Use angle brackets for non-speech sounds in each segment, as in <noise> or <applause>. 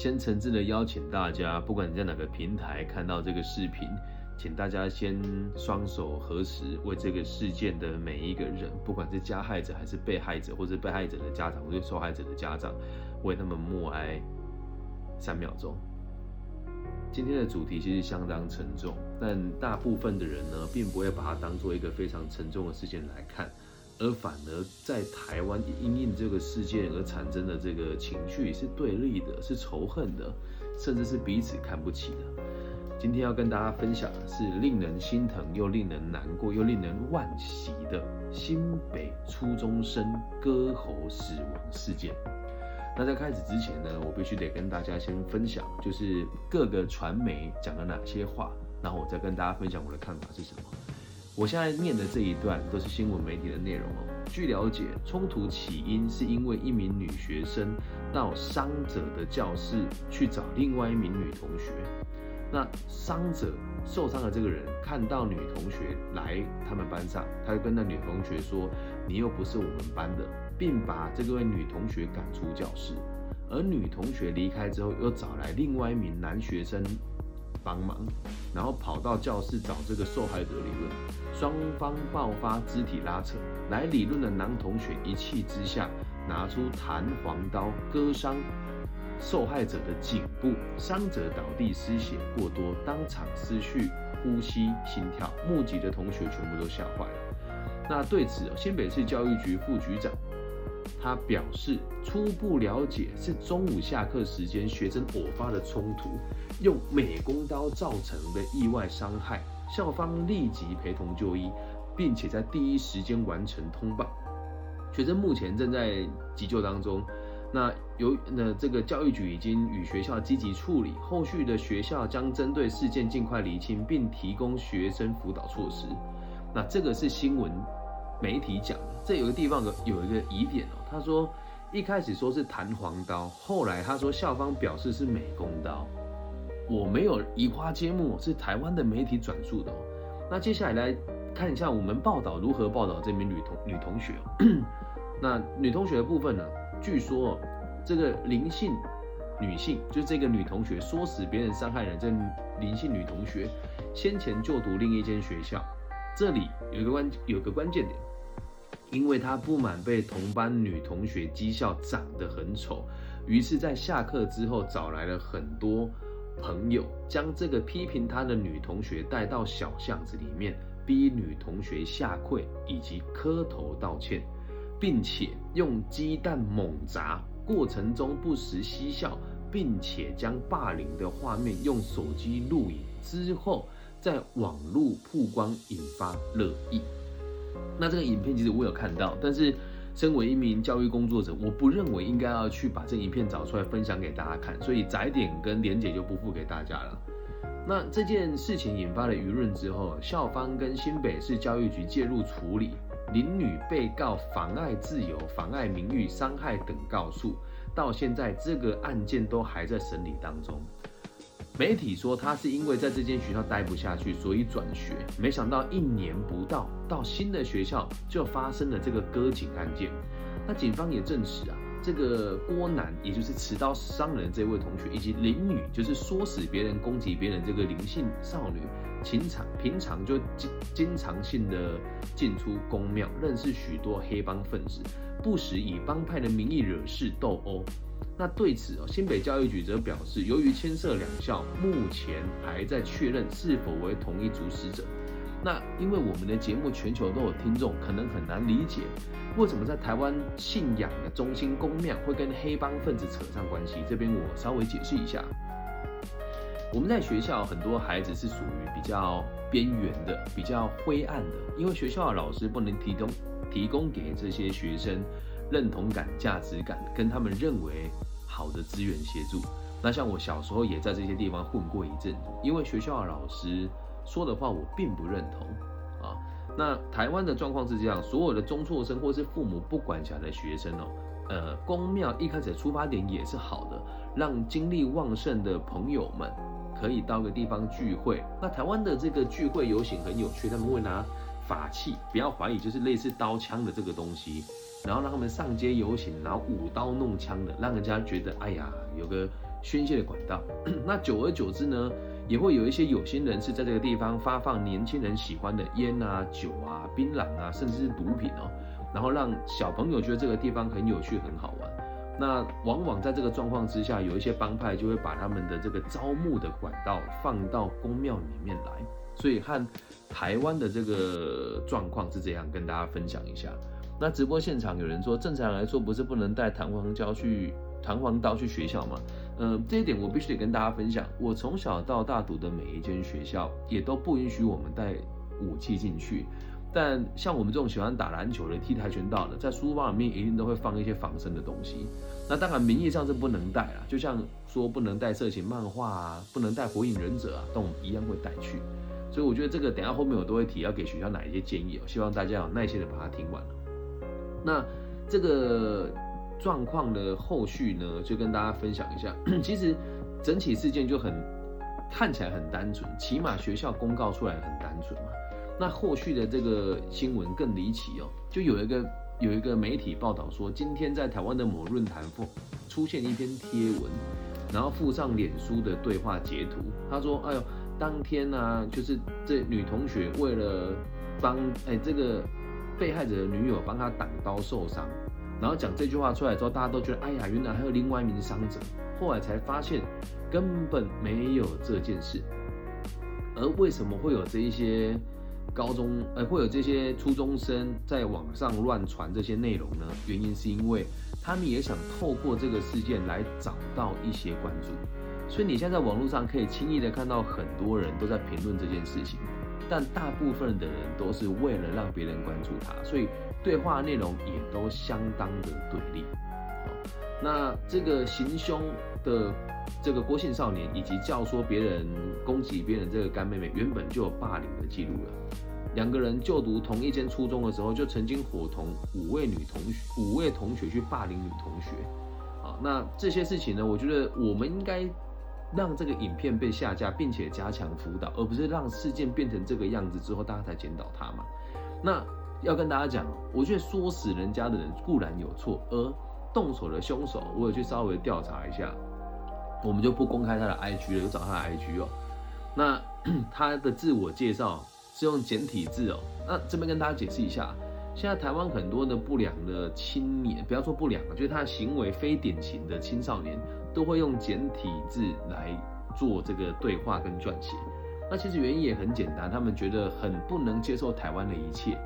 先诚挚的邀请大家，不管你在哪个平台看到这个视频，请大家先双手合十，为这个事件的每一个人，不管是加害者还是被害者，或者被害者的家长或者受害者的家长，为他们默哀三秒钟。今天的主题其实相当沉重，但大部分的人呢，并不会把它当做一个非常沉重的事件来看。而反而在台湾因应这个事件而产生的这个情绪是对立的，是仇恨的，甚至是彼此看不起的。今天要跟大家分享的是令人心疼又令人难过又令人惋惜的新北初中生割喉死亡事件。那在开始之前呢，我必须得跟大家先分享，就是各个传媒讲了哪些话，然后我再跟大家分享我的看法是什么。我现在念的这一段都是新闻媒体的内容哦。据了解，冲突起因是因为一名女学生到伤者的教室去找另外一名女同学。那伤者受伤的这个人看到女同学来他们班上，他就跟那女同学说：“你又不是我们班的”，并把这位女同学赶出教室。而女同学离开之后，又找来另外一名男学生。帮忙，然后跑到教室找这个受害者理论，双方爆发肢体拉扯。来理论的男同学一气之下拿出弹簧刀割伤受害者的颈部，伤者倒地失血过多，当场失去呼吸心跳，目击的同学全部都吓坏了。那对此，新北市教育局副局长。他表示，初步了解是中午下课时间学生偶发的冲突，用美工刀造成的意外伤害，校方立即陪同就医，并且在第一时间完成通报。学生目前正在急救当中。那由那这个教育局已经与学校积极处理，后续的学校将针对事件尽快厘清，并提供学生辅导措施。那这个是新闻。媒体讲的，这有个地方有有一个疑点哦。他说一开始说是弹簧刀，后来他说校方表示是美工刀。我没有移花接木，是台湾的媒体转述的哦。那接下来来看一下我们报道如何报道这名女同女同学。<clears throat> 那女同学的部分呢？据说这个林姓女性，就这个女同学唆使别人伤害人，这林姓女同学先前就读另一间学校。这里有一个关有个关键点。因为他不满被同班女同学讥笑长得很丑，于是，在下课之后找来了很多朋友，将这个批评他的女同学带到小巷子里面，逼女同学下跪以及磕头道歉，并且用鸡蛋猛砸，过程中不时嬉笑，并且将霸凌的画面用手机录影之后，在网络曝光，引发热议。那这个影片其实我有看到，但是身为一名教育工作者，我不认为应该要去把这影片找出来分享给大家看，所以窄点跟连结就不付给大家了。那这件事情引发了舆论之后，校方跟新北市教育局介入处理，林女被告妨碍自由、妨碍名誉、伤害等告诉，到现在这个案件都还在审理当中。媒体说他是因为在这间学校待不下去，所以转学。没想到一年不到，到新的学校就发生了这个割颈案件。那警方也证实啊，这个郭男，也就是持刀伤人这位同学，以及林女，就是唆使别人、攻击别人这个林姓少女，情常平常就经经常性的进出公庙，认识许多黑帮分子，不时以帮派的名义惹事斗殴。那对此哦，新北教育局则表示，由于牵涉两校，目前还在确认是否为同一主使者。那因为我们的节目全球都有听众，可能很难理解，为什么在台湾信仰的中心公庙会跟黑帮分子扯上关系？这边我稍微解释一下。我们在学校很多孩子是属于比较边缘的、比较灰暗的，因为学校的老师不能提供提供给这些学生认同感、价值感，跟他们认为。好的资源协助，那像我小时候也在这些地方混过一阵子，因为学校的老师说的话我并不认同啊。那台湾的状况是这样，所有的中辍生或是父母不管辖的学生哦，呃，公庙一开始的出发点也是好的，让精力旺盛的朋友们可以到个地方聚会。那台湾的这个聚会游行很有趣，他们会拿法器，不要怀疑，就是类似刀枪的这个东西。然后让他们上街游行，然后舞刀弄枪的，让人家觉得哎呀，有个宣泄的管道。<clears throat> 那久而久之呢，也会有一些有心人士在这个地方发放年轻人喜欢的烟啊、酒啊、槟榔啊，甚至是毒品哦，然后让小朋友觉得这个地方很有趣、很好玩。那往往在这个状况之下，有一些帮派就会把他们的这个招募的管道放到宫庙里面来。所以和台湾的这个状况是这样，跟大家分享一下。那直播现场有人说，正常来说不是不能带弹簧胶去弹簧刀去学校吗？嗯，这一点我必须得跟大家分享。我从小到大读的每一间学校也都不允许我们带武器进去。但像我们这种喜欢打篮球的、踢跆拳道的，在书包里面一定都会放一些防身的东西。那当然名义上是不能带啊，就像说不能带色情漫画啊，不能带火影忍者啊，但我们一样会带去。所以我觉得这个等下后面我都会提，要给学校哪一些建议哦，希望大家有耐心的把它听完了。那这个状况的后续呢，就跟大家分享一下。<clears throat> 其实整起事件就很看起来很单纯，起码学校公告出来很单纯嘛。那后续的这个新闻更离奇哦，就有一个有一个媒体报道说，今天在台湾的某论坛附出现一篇贴文，然后附上脸书的对话截图，他说：“哎呦。”当天呢，就是这女同学为了帮哎这个被害者的女友帮他挡刀受伤，然后讲这句话出来之后，大家都觉得哎呀，原来还有另外一名伤者。后来才发现根本没有这件事。而为什么会有这一些高中呃会有这些初中生在网上乱传这些内容呢？原因是因为他们也想透过这个事件来找到一些关注。所以你现在在网络上可以轻易的看到很多人都在评论这件事情，但大部分的人都是为了让别人关注他，所以对话内容也都相当的对立。那这个行凶的这个郭姓少年，以及教唆别人攻击别人这个干妹妹，原本就有霸凌的记录了。两个人就读同一间初中的时候，就曾经伙同五位女同学、五位同学去霸凌女同学。啊，那这些事情呢，我觉得我们应该。让这个影片被下架，并且加强辅导，而不是让事件变成这个样子之后，大家才检讨他嘛。那要跟大家讲，我觉得说死人家的人固然有错，而动手的凶手，我有去稍微调查一下，我们就不公开他的 IG 了，就找他的 IG 哦。那 <clears throat> 他的自我介绍是用简体字哦。那这边跟大家解释一下，现在台湾很多的不良的青年，不要说不良了，就是他的行为非典型的青少年。都会用简体字来做这个对话跟撰写，那其实原因也很简单，他们觉得很不能接受台湾的一切。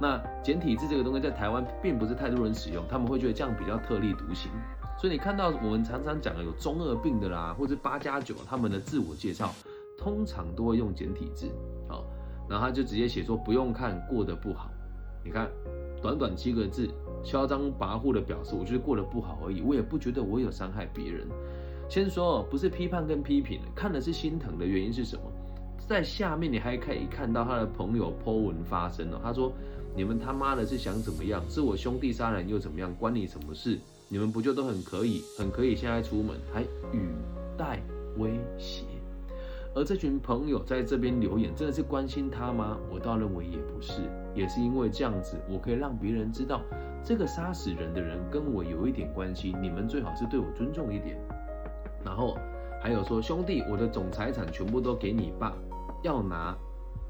那简体字这个东西在台湾并不是太多人使用，他们会觉得这样比较特立独行。所以你看到我们常常讲的有中二病的啦，或者八加九，他们的自我介绍通常都会用简体字，好，然后他就直接写说不用看过得不好，你看短短七个字。嚣张跋扈的表示，我觉得过得不好而已，我也不觉得我有伤害别人。先说，不是批判跟批评，看的是心疼的原因是什么？在下面你还可以看到他的朋友 Po 文发声哦，他说：“你们他妈的是想怎么样？是我兄弟杀人又怎么样？关你什么事？你们不就都很可以，很可以现在出门，还语带威胁。”而这群朋友在这边留言，真的是关心他吗？我倒认为也不是，也是因为这样子，我可以让别人知道。这个杀死人的人跟我有一点关系，你们最好是对我尊重一点。然后还有说，兄弟，我的总财产全部都给你爸，要拿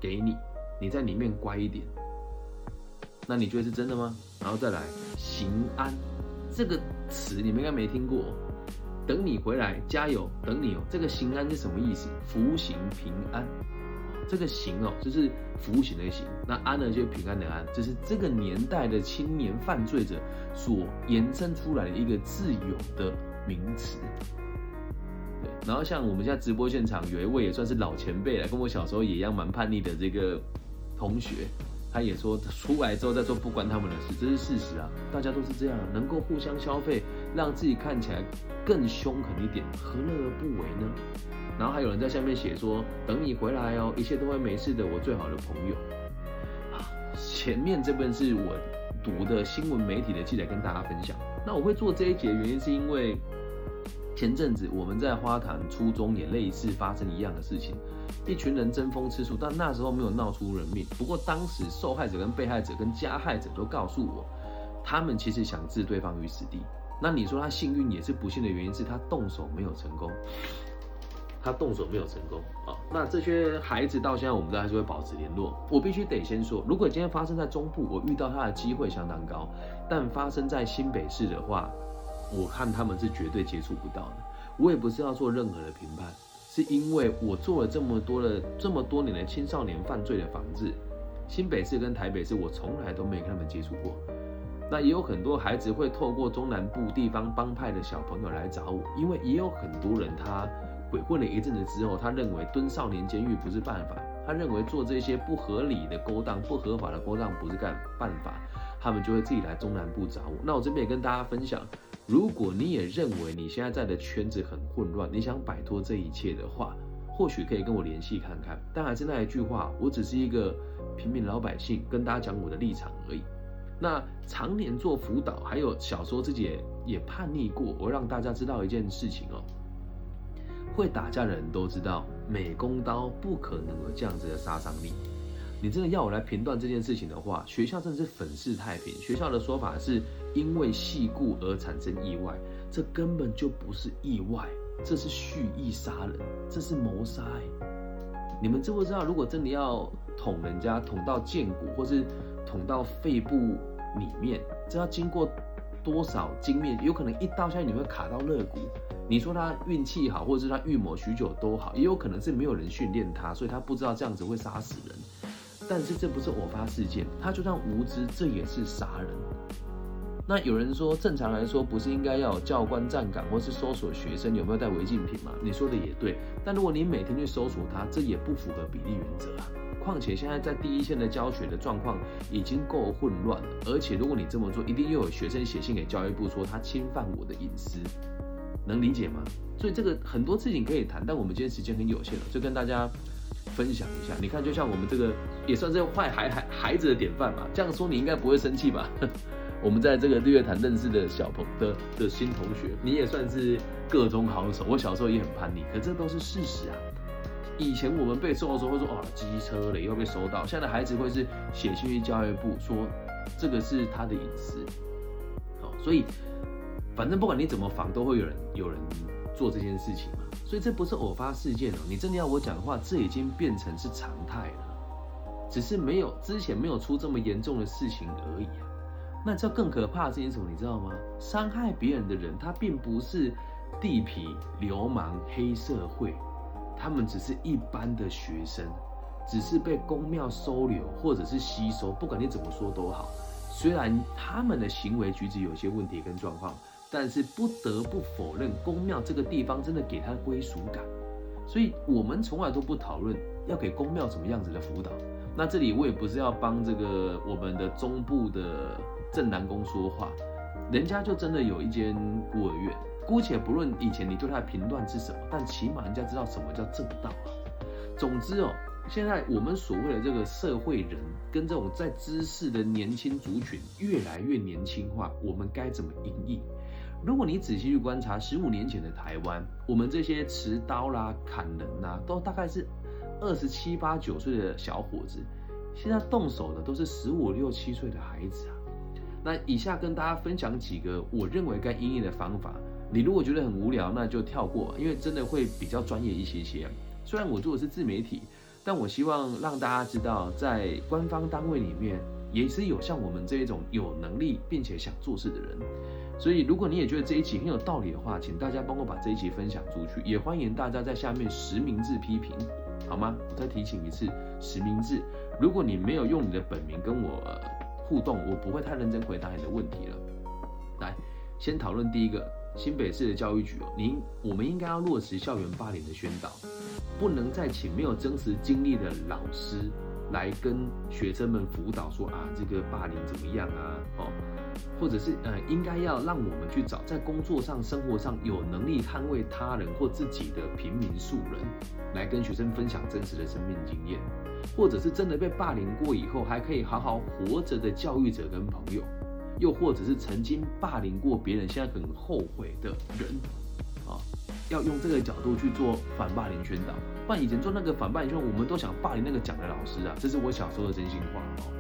给你，你在里面乖一点。那你觉得是真的吗？然后再来，行安这个词你们应该没听过，等你回来加油，等你哦。这个行安是什么意思？福行平安。这个刑哦，就是服刑的刑，那安呢，就是平安的安，这是这个年代的青年犯罪者所延伸出来的一个自有的名词。对，然后像我们现在直播现场有一位也算是老前辈了，跟我小时候也一样蛮叛逆的这个同学，他也说出来之后再说不关他们的事，这是事实啊，大家都是这样，能够互相消费，让自己看起来更凶狠一点，何乐而不为呢？然后还有人在下面写说：“等你回来哦，一切都会没事的。”我最好的朋友。前面这本是我读的新闻媒体的记载，跟大家分享。那我会做这一节原因是因为前阵子我们在花坛初中也类似发生一样的事情，一群人争风吃醋，但那时候没有闹出人命。不过当时受害者跟被害者跟加害者都告诉我，他们其实想置对方于死地。那你说他幸运也是不幸的原因是他动手没有成功，他动手没有成功啊。那这些孩子到现在我们都还是会保持联络。我必须得先说，如果今天发生在中部，我遇到他的机会相当高；但发生在新北市的话，我看他们是绝对接触不到的。我也不是要做任何的评判，是因为我做了这么多的这么多年的青少年犯罪的防治，新北市跟台北市我从来都没跟他们接触过。那也有很多孩子会透过中南部地方帮派的小朋友来找我，因为也有很多人他鬼混了一阵子之后，他认为蹲少年监狱不是办法，他认为做这些不合理的勾当、不合法的勾当不是干办法，他们就会自己来中南部找我。那我这边也跟大家分享，如果你也认为你现在在的圈子很混乱，你想摆脱这一切的话，或许可以跟我联系看看。但还是那一句话，我只是一个平民老百姓，跟大家讲我的立场而已。那常年做辅导，还有小时候自己也也叛逆过。我让大家知道一件事情哦，会打架的人都知道，美工刀不可能有这样子的杀伤力。你真的要我来评断这件事情的话，学校真的是粉饰太平。学校的说法是因为戏故而产生意外，这根本就不是意外，这是蓄意杀人，这是谋杀。你们知不知道，如果真的要捅人家，捅到剑骨，或是捅到肺部里面，这要经过多少经验？有可能一刀下去你会卡到肋骨。你说他运气好，或者是他预谋许久都好，也有可能是没有人训练他，所以他不知道这样子会杀死人。但是这不是偶发事件，他就算无知，这也是杀人。那有人说，正常来说不是应该要有教官站岗，或是搜索学生有没有带违禁品吗？你说的也对，但如果你每天去搜索他，这也不符合比例原则啊。况且现在在第一线的教学的状况已经够混乱了，而且如果你这么做，一定又有学生写信给教育部说他侵犯我的隐私，能理解吗？所以这个很多事情可以谈，但我们今天时间很有限了，就跟大家分享一下。你看，就像我们这个也算是坏孩孩孩子的典范嘛。这样说你应该不会生气吧？<laughs> 我们在这个日月潭认识的小朋的的新同学，你也算是各中好手。我小时候也很叛逆，可这都是事实啊。以前我们被收的时候会说哦机车了，又被收到。现在的孩子会是写信去教育部说这个是他的隐私。好，所以反正不管你怎么防，都会有人有人做这件事情嘛。所以这不是偶发事件哦。你真的要我讲的话，这已经变成是常态了，只是没有之前没有出这么严重的事情而已啊。那这更可怕的是什么？你知道吗？伤害别人的人，他并不是地痞流氓、黑社会。他们只是一般的学生，只是被公庙收留或者是吸收，不管你怎么说都好。虽然他们的行为举止有些问题跟状况，但是不得不否认，公庙这个地方真的给他归属感。所以我们从来都不讨论要给公庙什么样子的辅导。那这里我也不是要帮这个我们的中部的正南宫说话，人家就真的有一间孤儿院。姑且不论以前你对他的评断是什么，但起码人家知道什么叫正道啊。总之哦，现在我们所谓的这个社会人跟这种在知识的年轻族群越来越年轻化，我们该怎么应应？如果你仔细去观察十五年前的台湾，我们这些持刀啦、砍人呐，都大概是二十七八九岁的小伙子，现在动手的都是十五六七岁的孩子啊。那以下跟大家分享几个我认为该应应的方法。你如果觉得很无聊，那就跳过，因为真的会比较专业一些些。虽然我做的是自媒体，但我希望让大家知道，在官方单位里面也是有像我们这一种有能力并且想做事的人。所以，如果你也觉得这一集很有道理的话，请大家帮我把这一集分享出去，也欢迎大家在下面实名制批评，好吗？我再提醒一次，实名制。如果你没有用你的本名跟我互动，我不会太认真回答你的问题了。来，先讨论第一个。新北市的教育局哦，您我们应该要落实校园霸凌的宣导，不能再请没有真实经历的老师来跟学生们辅导说啊，这个霸凌怎么样啊？哦，或者是呃，应该要让我们去找在工作上、生活上有能力捍卫他人或自己的平民素人，来跟学生分享真实的生命经验，或者是真的被霸凌过以后还可以好好活着的教育者跟朋友。又或者是曾经霸凌过别人，现在很后悔的人，要用这个角度去做反霸凌宣导。不然以前做那个反霸凌宣导，我们都想霸凌那个讲的老师啊，这是我小时候的真心话哦。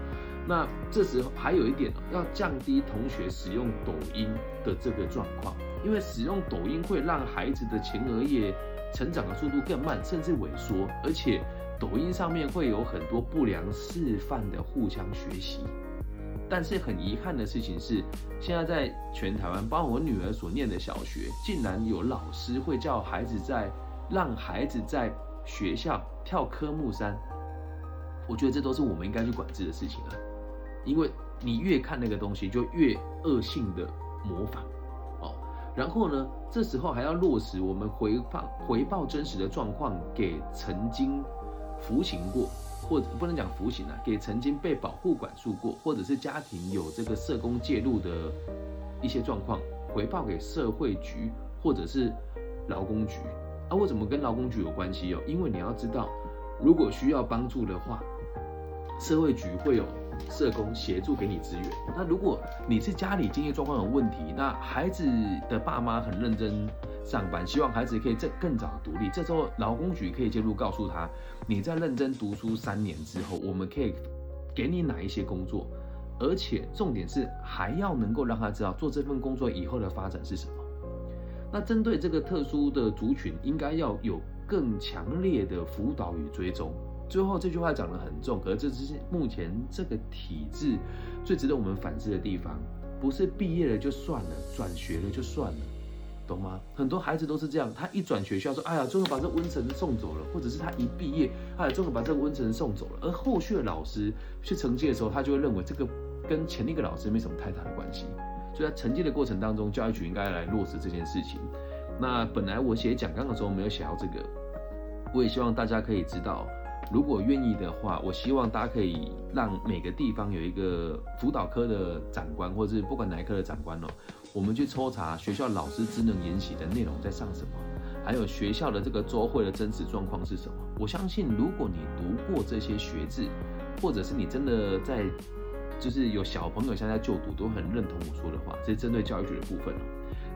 那这时候还有一点，要降低同学使用抖音的这个状况，因为使用抖音会让孩子的前额叶成长的速度更慢，甚至萎缩，而且抖音上面会有很多不良示范的互相学习。但是很遗憾的事情是，现在在全台湾，包括我女儿所念的小学，竟然有老师会叫孩子在让孩子在学校跳科目三。我觉得这都是我们应该去管制的事情了，因为你越看那个东西，就越恶性的模仿哦。然后呢，这时候还要落实我们回报回报真实的状况给曾经服刑过。或者不能讲服刑啊，给曾经被保护管束过，或者是家庭有这个社工介入的一些状况，回报给社会局或者是劳工局啊？为什么跟劳工局有关系哦？因为你要知道，如果需要帮助的话，社会局会有。社工协助给你资源。那如果你是家里经济状况有问题，那孩子的爸妈很认真上班，希望孩子可以更更早独立，这时候劳工局可以介入，告诉他你在认真读书三年之后，我们可以给你哪一些工作，而且重点是还要能够让他知道做这份工作以后的发展是什么。那针对这个特殊的族群，应该要有更强烈的辅导与追踪。最后这句话讲得很重，可是这只是目前这个体制最值得我们反思的地方，不是毕业了就算了，转学了就算了，懂吗？很多孩子都是这样，他一转学校说，哎呀，终于把这温成送走了，或者是他一毕业，哎，终于把这个温成送走了，而后续的老师去承接的时候，他就会认为这个跟前一个老师没什么太大的关系，所以在承接的过程当中，教育局应该来落实这件事情。那本来我写讲纲的时候没有写到这个，我也希望大家可以知道。如果愿意的话，我希望大家可以让每个地方有一个辅导科的长官，或者是不管哪一科的长官哦，我们去抽查学校老师职能研习的内容在上什么，还有学校的这个周会的真实状况是什么。我相信，如果你读过这些学制，或者是你真的在，就是有小朋友现在就读，都很认同我说的话，这是针对教育局的部分哦。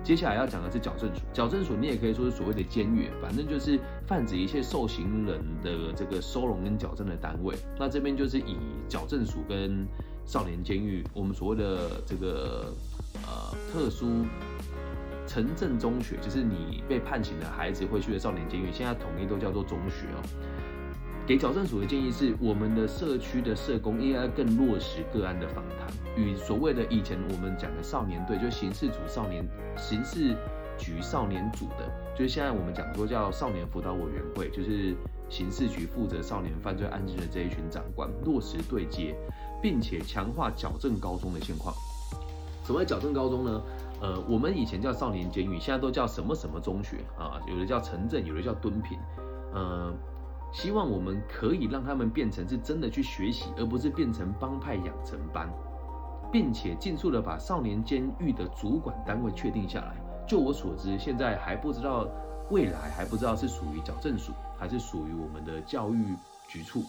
接下来要讲的是矫正署，矫正署你也可以说是所谓的监狱，反正就是泛指一切受刑人的这个收容跟矫正的单位。那这边就是以矫正署跟少年监狱，我们所谓的这个呃特殊城镇中学，就是你被判刑的孩子会去的少年监狱，现在统一都叫做中学哦。给矫正署的建议是，我们的社区的社工应该更落实个案的访谈，与所谓的以前我们讲的少年队，就刑事组少年刑事局少年组的，就是现在我们讲说叫少年辅导委员会，就是刑事局负责少年犯罪案件的这一群长官落实对接，并且强化矫正高中的现况。什么矫正高中呢？呃，我们以前叫少年监狱，现在都叫什么什么中学啊？有的叫城镇，有的叫敦品，呃。希望我们可以让他们变成是真的去学习，而不是变成帮派养成班，并且尽速的把少年监狱的主管单位确定下来。就我所知，现在还不知道，未来还不知道是属于矫正署还是属于我们的教育局处。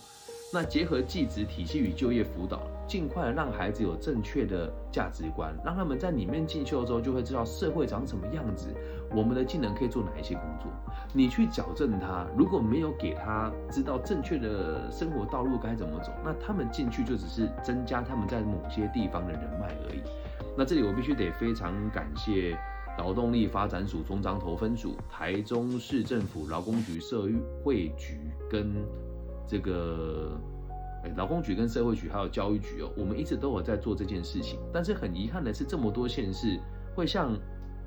那结合技职体系与就业辅导，尽快让孩子有正确的价值观，让他们在里面进修之后就会知道社会长什么样子，我们的技能可以做哪一些工作。你去矫正他，如果没有给他知道正确的生活道路该怎么走，那他们进去就只是增加他们在某些地方的人脉而已。那这里我必须得非常感谢劳动力发展署中彰投分署、台中市政府劳工局社会局跟。这个，哎，劳工局跟社会局还有教育局哦，我们一直都有在做这件事情。但是很遗憾的是，这么多县市会像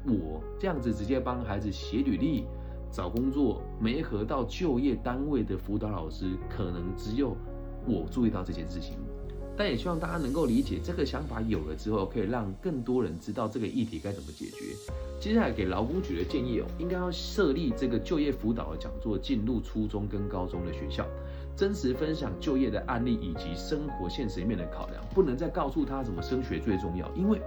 我这样子直接帮孩子写履历、找工作、没合到就业单位的辅导老师，可能只有我注意到这件事情。但也希望大家能够理解，这个想法有了之后，可以让更多人知道这个议题该怎么解决。接下来给劳工局的建议哦，应该要设立这个就业辅导的讲座，进入初中跟高中的学校。真实分享就业的案例以及生活现实面的考量，不能再告诉他怎么升学最重要，因为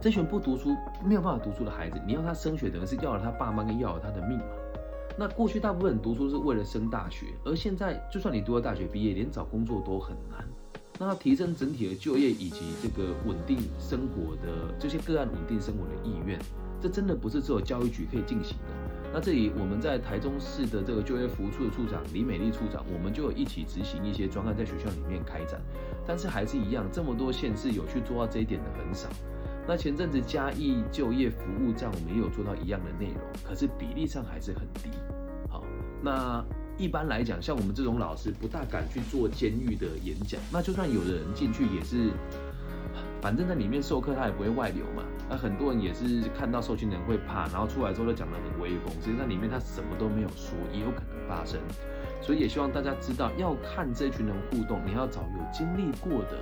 这群不读书、没有办法读书的孩子，你要他升学，等于是要了他爸妈跟要了他的命嘛。那过去大部分人读书是为了升大学，而现在就算你读了大学毕业，连找工作都很难。那提升整体的就业以及这个稳定生活的这些个案稳定生活的意愿，这真的不是只有教育局可以进行的。那这里我们在台中市的这个就业服务处的处长李美丽处长，我们就有一起执行一些专案在学校里面开展，但是还是一样，这么多县市有去做到这一点的很少。那前阵子嘉义就业服务站，我们也有做到一样的内容，可是比例上还是很低。好，那一般来讲，像我们这种老师不大敢去做监狱的演讲，那就算有的人进去也是。反正在里面授课，他也不会外流嘛。那很多人也是看到受训人会怕，然后出来之后就讲得很威风。实际上里面他什么都没有说，也有可能发生。所以也希望大家知道，要看这群人互动，你要找有经历过的，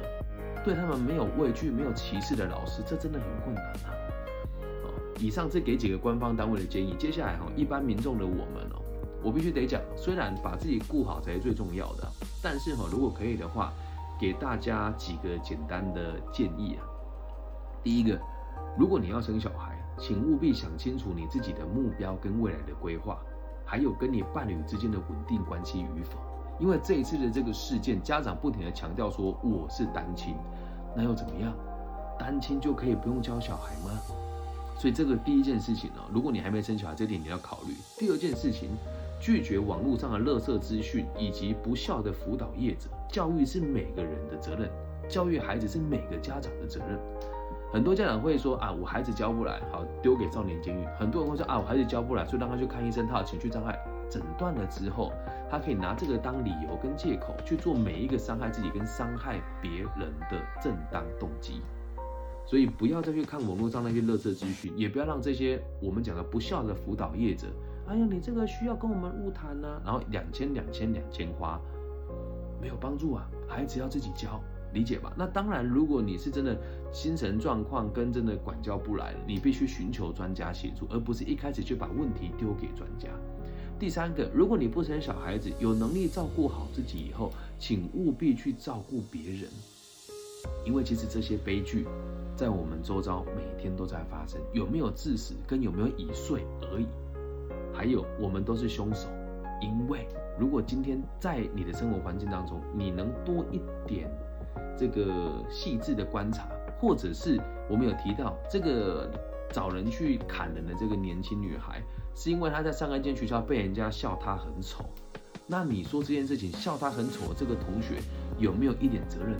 对他们没有畏惧、没有歧视的老师，这真的很困难啊。以上这给几个官方单位的建议。接下来哈，一般民众的我们哦，我必须得讲，虽然把自己顾好才是最重要的，但是哈，如果可以的话。给大家几个简单的建议啊。第一个，如果你要生小孩，请务必想清楚你自己的目标跟未来的规划，还有跟你伴侣之间的稳定关系与否。因为这一次的这个事件，家长不停的强调说我是单亲，那又怎么样？单亲就可以不用教小孩吗？所以这个第一件事情呢，如果你还没生小孩，这点你要考虑。第二件事情。拒绝网络上的垃圾资讯以及不孝的辅导业者，教育是每个人的责任，教育孩子是每个家长的责任。很多家长会说啊，我孩子教不来，好丢给少年监狱。很多人会说啊，我孩子教不来，所以让他去看医生，他有情绪障碍，诊断了之后，他可以拿这个当理由跟借口去做每一个伤害自己跟伤害别人的正当动机。所以不要再去看网络上那些垃圾资讯，也不要让这些我们讲的不孝的辅导业者。哎呀，你这个需要跟我们误谈呢，然后两千两千两千花，没有帮助啊，孩子要自己教，理解吧？那当然，如果你是真的精神状况跟真的管教不来，你必须寻求专家协助，而不是一开始就把问题丢给专家。第三个，如果你不生小孩子，有能力照顾好自己以后，请务必去照顾别人，因为其实这些悲剧在我们周遭每天都在发生，有没有致死跟有没有已碎而已。还有，我们都是凶手，因为如果今天在你的生活环境当中，你能多一点这个细致的观察，或者是我们有提到这个找人去砍人的这个年轻女孩，是因为他在上一间学校被人家笑他很丑，那你说这件事情笑他很丑，这个同学有没有一点责任？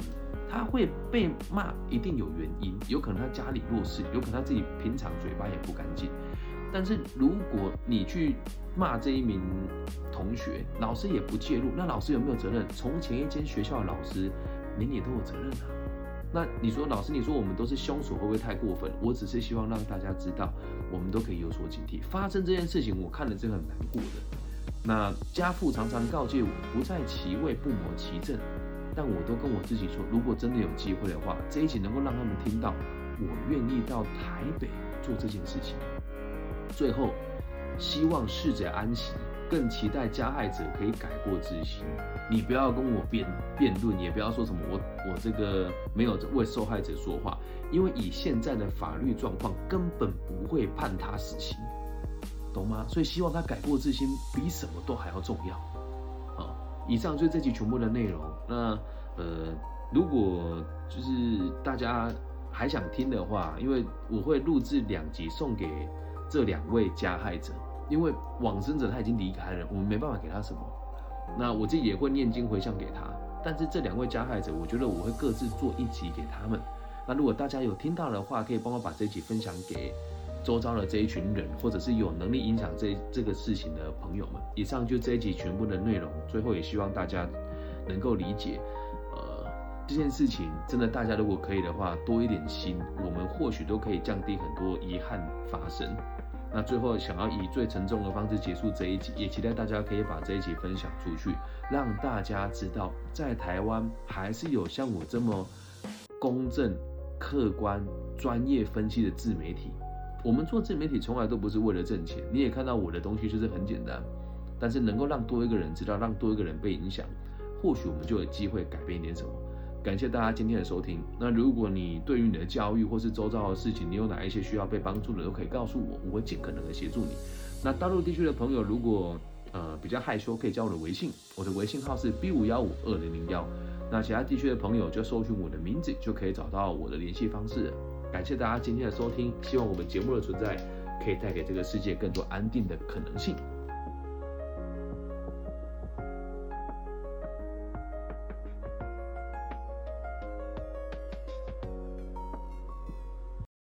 他会被骂，一定有原因，有可能他家里弱势，有可能他自己平常嘴巴也不干净。但是如果你去骂这一名同学，老师也不介入，那老师有没有责任？从前一间学校的老师，连你都有责任啊。那你说老师，你说我们都是凶手，会不会太过分？我只是希望让大家知道，我们都可以有所警惕。发生这件事情，我看了是很难过的。那家父常常告诫我，不在其位不谋其政，但我都跟我自己说，如果真的有机会的话，这一集能够让他们听到，我愿意到台北做这件事情。最后，希望逝者安息，更期待加害者可以改过自新。你不要跟我辩辩论，也不要说什么我我这个没有为受害者说话，因为以现在的法律状况，根本不会判他死刑，懂吗？所以希望他改过自新，比什么都还要重要。好，以上就是这集全部的内容。那呃，如果就是大家还想听的话，因为我会录制两集送给。这两位加害者，因为往生者他已经离开了，我们没办法给他什么。那我自己也会念经回向给他。但是这两位加害者，我觉得我会各自做一集给他们。那如果大家有听到的话，可以帮我把这一集分享给周遭的这一群人，或者是有能力影响这这个事情的朋友们。以上就这一集全部的内容。最后也希望大家能够理解，呃，这件事情真的大家如果可以的话，多一点心，我们或许都可以降低很多遗憾发生。那最后想要以最沉重的方式结束这一集，也期待大家可以把这一集分享出去，让大家知道，在台湾还是有像我这么公正、客观、专业分析的自媒体。我们做自媒体从来都不是为了挣钱，你也看到我的东西就是很简单，但是能够让多一个人知道，让多一个人被影响，或许我们就有机会改变一点什么。感谢大家今天的收听。那如果你对于你的教育或是周遭的事情，你有哪一些需要被帮助的，都可以告诉我，我会尽可能的协助你。那大陆地区的朋友，如果呃比较害羞，可以加我的微信，我的微信号是 B 五幺五二零零幺。那其他地区的朋友就搜寻我的名字，就可以找到我的联系方式。感谢大家今天的收听，希望我们节目的存在可以带给这个世界更多安定的可能性。